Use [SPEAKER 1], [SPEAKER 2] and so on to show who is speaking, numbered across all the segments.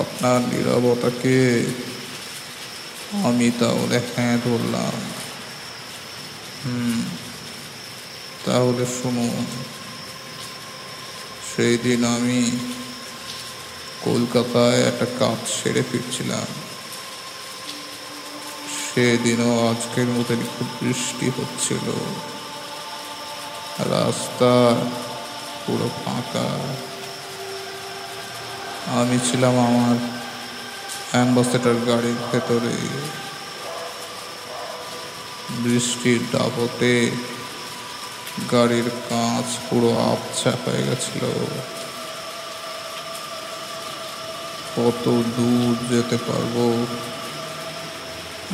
[SPEAKER 1] আপনার নিরবতাকে আমি তাহলে হ্যাঁ ধরলাম। হুম, তাহলে শুনুন সেই দিন আমি কলকাতায় একটা কাজ সেরে ফিরছিলাম। সেদিনও আজকের মতন খুব বৃষ্টি হচ্ছিল। রাস্তা পুরো ফাঁকা। আমি ছিলাম আমার অ্যাম্বাসেডার গাড়ির ভেতরে। বৃষ্টির দাপটে গাড়ির কাঁচ পুরো আবছা হয়ে গেছিল। কত দূর যেতে পারব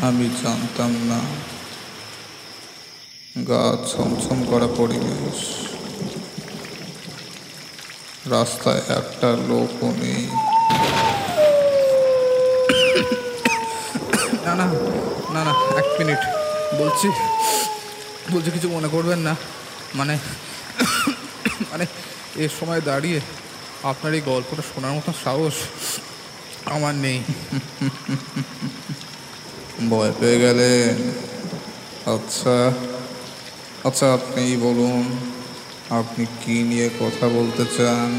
[SPEAKER 1] আমি জানতাম না। গা ছমছম করা পরিবেশ। রাস্তায় একটা লোকও নেই।
[SPEAKER 2] না না না না এক মিনিট। বলছি বলছি কিছু মনে করবেন না। মানে মানে এ সময় দাঁড়িয়ে আপনার এই গল্পটা শোনার মতো সাহস আমার নেই।
[SPEAKER 1] ভয় পেয়ে গেলেন। আচ্ছা আচ্ছা আপনি বলুন। আপনি কি নিয়ে কথা বলতে চান?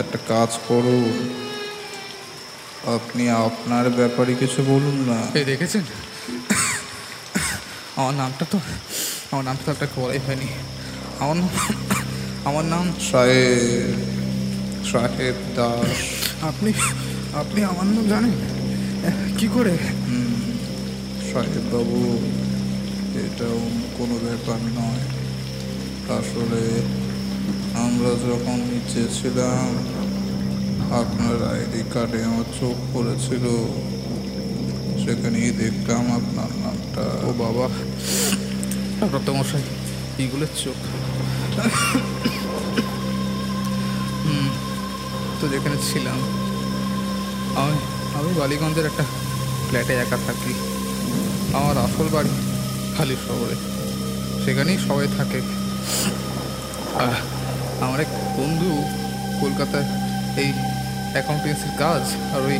[SPEAKER 1] একটা কাজ করুন। আপনি আপনার ব্যাপারে কিছু বলুন না।
[SPEAKER 2] এই দেখেছেন? আমার নামটা তো আমার নামটা তো আপনাকে বলাই হয়নি। আমার নাম আমার নাম
[SPEAKER 1] সাহেব সাহেব দাস।
[SPEAKER 2] আপনি আপনি আমার নাম জানেন? কি করে?
[SPEAKER 1] সাহেব বাবু। এটা অন্য কোনো ব্যাপার নয়। আসলে আমরা যখন নিচে ছিলাম, আপনার আইডি কার্ডে আমার চোখ পড়েছিল। সেখানেই দেখলাম আপনার নামটা।
[SPEAKER 2] ও বাবা রক্তমশাই ইগুলোর চোখ। তো যেখানে ছিলাম, আমি আমি বালিগঞ্জের একটা ফ্ল্যাটে একা থাকি। আমার আসল বাড়ি খালি শহরে। সেখানেই সবাই থাকে। আমার এক বন্ধু কলকাতায় এই অ্যাকাউন্টেন্সির কাজ আর ওই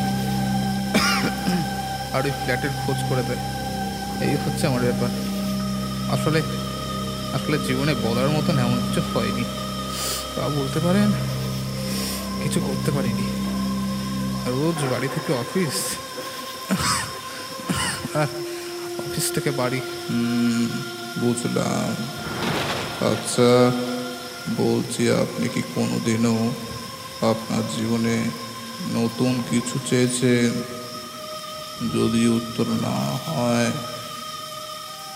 [SPEAKER 2] আর ওই ফ্ল্যাটের খোঁজ করে দেয়। এই হচ্ছে আমার ব্যাপার। আসলে আসলে জীবনে বলার মতন এমন কিছু হয়নি। তা বলতে পারেন, কিছু করতে পারিনি। রোজ বাড়ি থেকে অফিস অফিস থেকে বাড়ি।
[SPEAKER 1] বুঝলাম। আচ্ছা বলছি আপনি কি কোনো দিনও আপনার জীবনে নতুন কিছু চেয়েছেন? যদি উত্তর না হয়,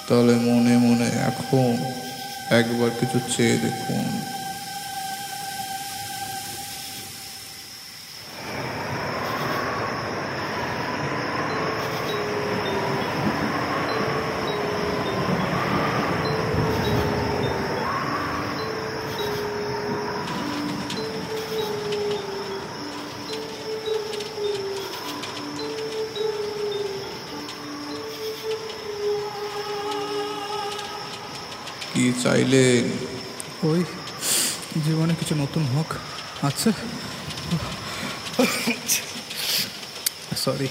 [SPEAKER 1] তাহলে মনে মনে এখন একবার কিছু চেয়ে দেখুন। চাইলেন
[SPEAKER 2] ওই জীবনে কিছু নতুন হোক আচ্ছা সরি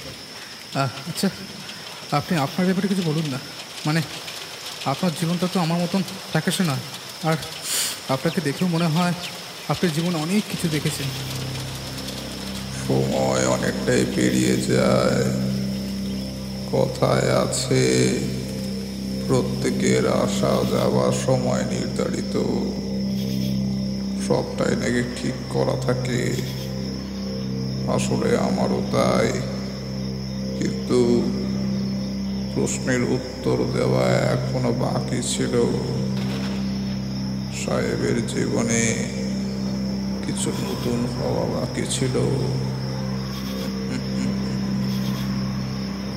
[SPEAKER 2] আচ্ছা আপনি আপনার ব্যাপারে কিছু বলুন না। মানে আপনার জীবনটা তো আমার মতন প্যাকেশে নয়। আর আপনাকে দেখেও মনে হয় আপনার জীবনে অনেক কিছু দেখেছেন।
[SPEAKER 1] সময় অনেকটাই পেরিয়ে যায়। কথায় আছে প্রত্যেকের আসা যাওয়ার সময় নির্ধারিত। সবটাই নাকি ঠিক করা থাকে। আসলে আমারও তাই। কিন্তু প্রশ্নের উত্তর দেওয়া এখনও বাকি ছিল। সাহেবের জীবনে কিছু নতুন হওয়া বাকি ছিল।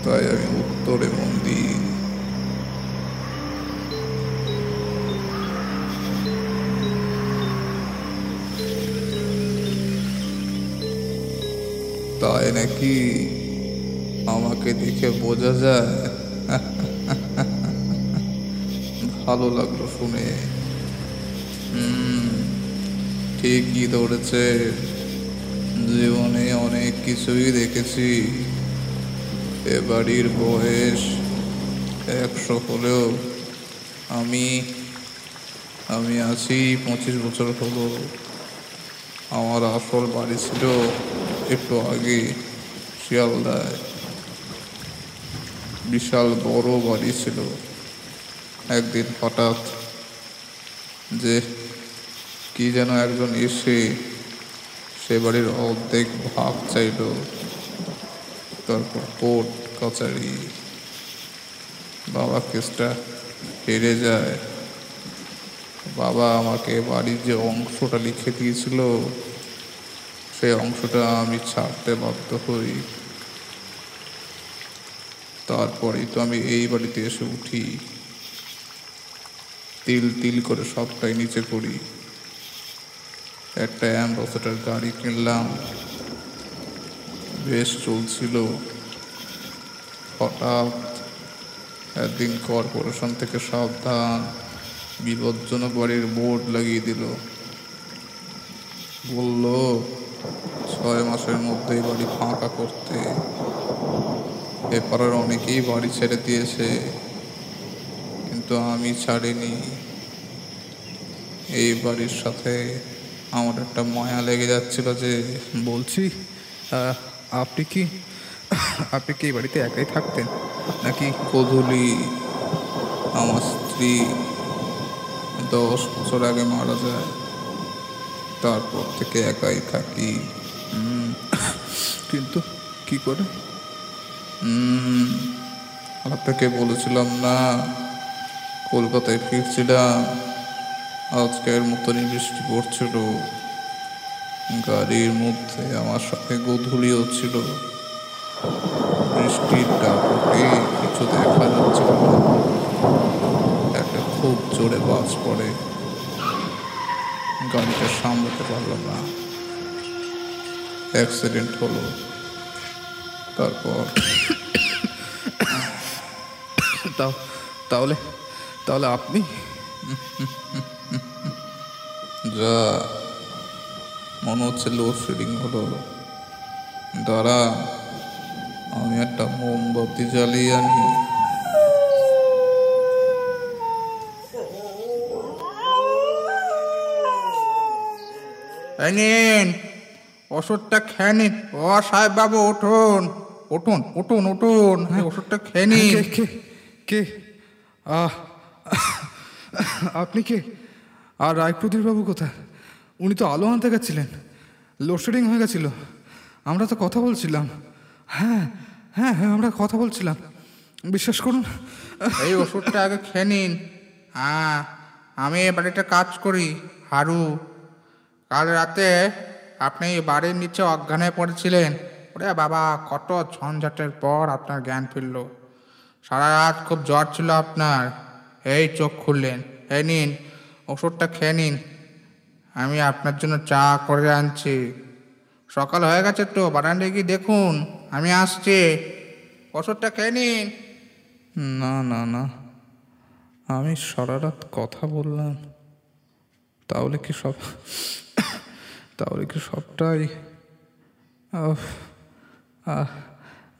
[SPEAKER 1] তাই আমি উত্তরে মন দিই। তাই নাকি আমাকে দেখে বোঝা যায়? ভালো লাগল শুনে। ঠিকই ধরেছে। জীবনে অনেক কিছুই দেখেছি। এ বাড়ির বয়স একশো হলেও আমি আমি আছি পঁচিশ বছর হলো। আমার আসল বাড়ি ছিল একটু আগে শিয়ালদায় বিশাল বড় বাড়ি ছিল। একদিন হঠাৎ যে কি যেন একজন এসে সে বাড়ির অর্ধেক ভাগ চাইল, তারপর কোর্ট কাচারি বাবা কেসটা হেরে যায়। বাবা আমাকে বাড়ির যে অংশটা লিখে দিয়েছিল সেই অংশটা আমি ছাড়তে বাধ্য হই। তারপরেই তো আমি এই বাড়িতে এসে উঠি। তিল তিল করে সবটাই নিচে করি একটা অ্যাম্বাসেডার গাড়ি কিনলাম। বেশ চলছিল। হঠাৎ একদিন কর্পোরেশন থেকে সাবধান, বিপজ্জনক বাড়ির বোর্ড লাগিয়ে দিল। বলল ছয় মাসের মধ্যেই বাড়ি ফাঁকা করতে। এ অনেকেই বাড়ি ছেড়ে দিয়েছে, কিন্তু আমি ছাড়িনি। এই বাড়ির সাথে আমার একটা মায়া লেগে যাচ্ছিল যে,
[SPEAKER 2] বলছি আপনি কি আপনি কি বাড়িতে একাই থাকতেন? নাকি
[SPEAKER 1] কধুলি আমার স্ত্রী দশ বছর আগে মারা যায়? তারপর থেকে একাই থাকি।
[SPEAKER 2] কিন্তু কি করে?
[SPEAKER 1] আপনাকে বলেছিলাম না, কলকাতায় ফিরছিলাম, আজকের মতনই বৃষ্টি পড়ছিল। গাড়ির মধ্যে আমার সাথে গোধূলিও ছিল। বৃষ্টির ডাকে কিছু দেখা যাচ্ছিল একটা খুব জোরে বাস পড়ে। গাড়িটা সামলাতে পারলাম না। অ্যাক্সিডেন্ট হলো। তারপর
[SPEAKER 2] তাও তাহলে তাহলে আপনি?
[SPEAKER 1] যা মনে হচ্ছে লোডশেডিং হলো। দাঁড়া আমি একটা মোমবাতি জ্বালিয়ে আনি।
[SPEAKER 2] এই নিন ওষুধটা খেয়ে নিন। ও সাহেব বাবু উঠুন উঠুন উঠুন। উঠুন এই ওষুধটা খেয়ে নিন
[SPEAKER 3] কে কে আপনি কে? আর রায়প্রদীপ বাবু কোথায়? উনি তো আলো আনতে গেছিলেন। লোডশেডিং হয়ে গেছিল। আমরা তো কথা বলছিলাম। হ্যাঁ হ্যাঁ হ্যাঁ আমরা কথা বলছিলাম। বিশ্বাস করুন।
[SPEAKER 2] এই ওষুধটা আগে খেয়ে নিন। হ্যাঁ আমি এ বাড়িতে কাজ করি। হারু। কাল রাতে আপনি বাড়ির নিচে অজ্ঞান পড়েছিলেন। ওরে বাবা, কত ঝঞ্ঝাটের পর আপনার জ্ঞান ফিরল। সারা রাত খুব জ্বর ছিল আপনার। এই চোখ খুললেন। এই নিন, ওষুধটা খেয়ে নিন। আমি আপনার জন্য চা করে আনছি। সকাল হয়ে গেছে তো, বারান্দায় গিয়ে দেখুন, আমি আসছি। ওষুধটা খেয়ে নিন।
[SPEAKER 1] না না না। আমি সারা রাত কথা বললাম। তাহলে কি সব তাহলে কি সবটাই?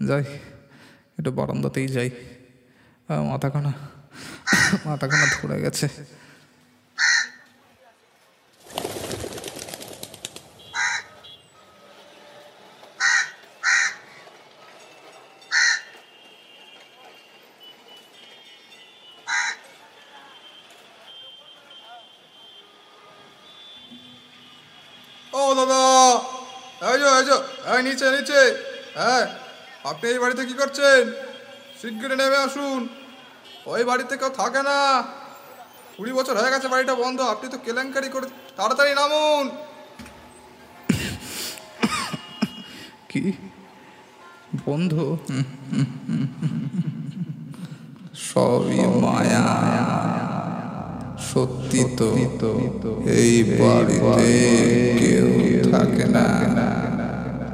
[SPEAKER 1] যাই একটু বারান্দাতেই যাই। মাথাখানা মাথাখানা ধরে গেছে
[SPEAKER 3] ও দাদা এই যে, এই নিচে নিচে। হ্যাঁ আপনি এই বাড়িতে কি করছেন? শিগগিরি নেমে আসুন। ওই বাড়িতে কেউ থাকে না। কুড়ি বছর হয়ে গেছে বাড়িটা বন্ধ। আপনি তো কেলেঙ্কারি করে তাড়াতাড়ি নামুন।
[SPEAKER 1] কি? বন্ধু? সবই মায়া। সত্যি তো এই বাড়িতে কেউ থাকে না।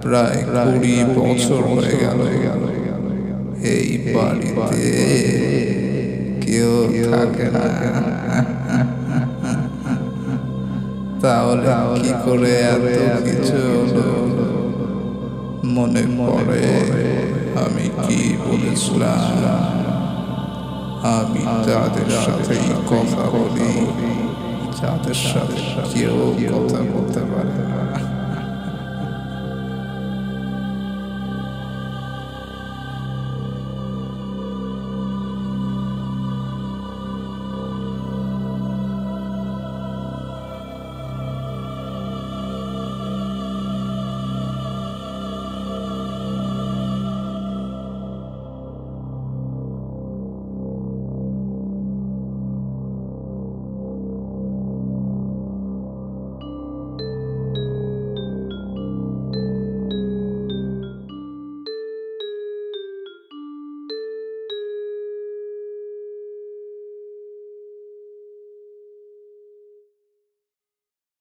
[SPEAKER 1] প্রায় কুড়ি বছর হয়ে গেল। এই বাড়িতে কেউ থাকে না। তাহলে কি করে এত কিছু মনে পড়ে? আমি কি বলেছিলাম? আমি যাদের সাথেই কথা বলি যাদের সাথে কেউ কথা বলতে পারে না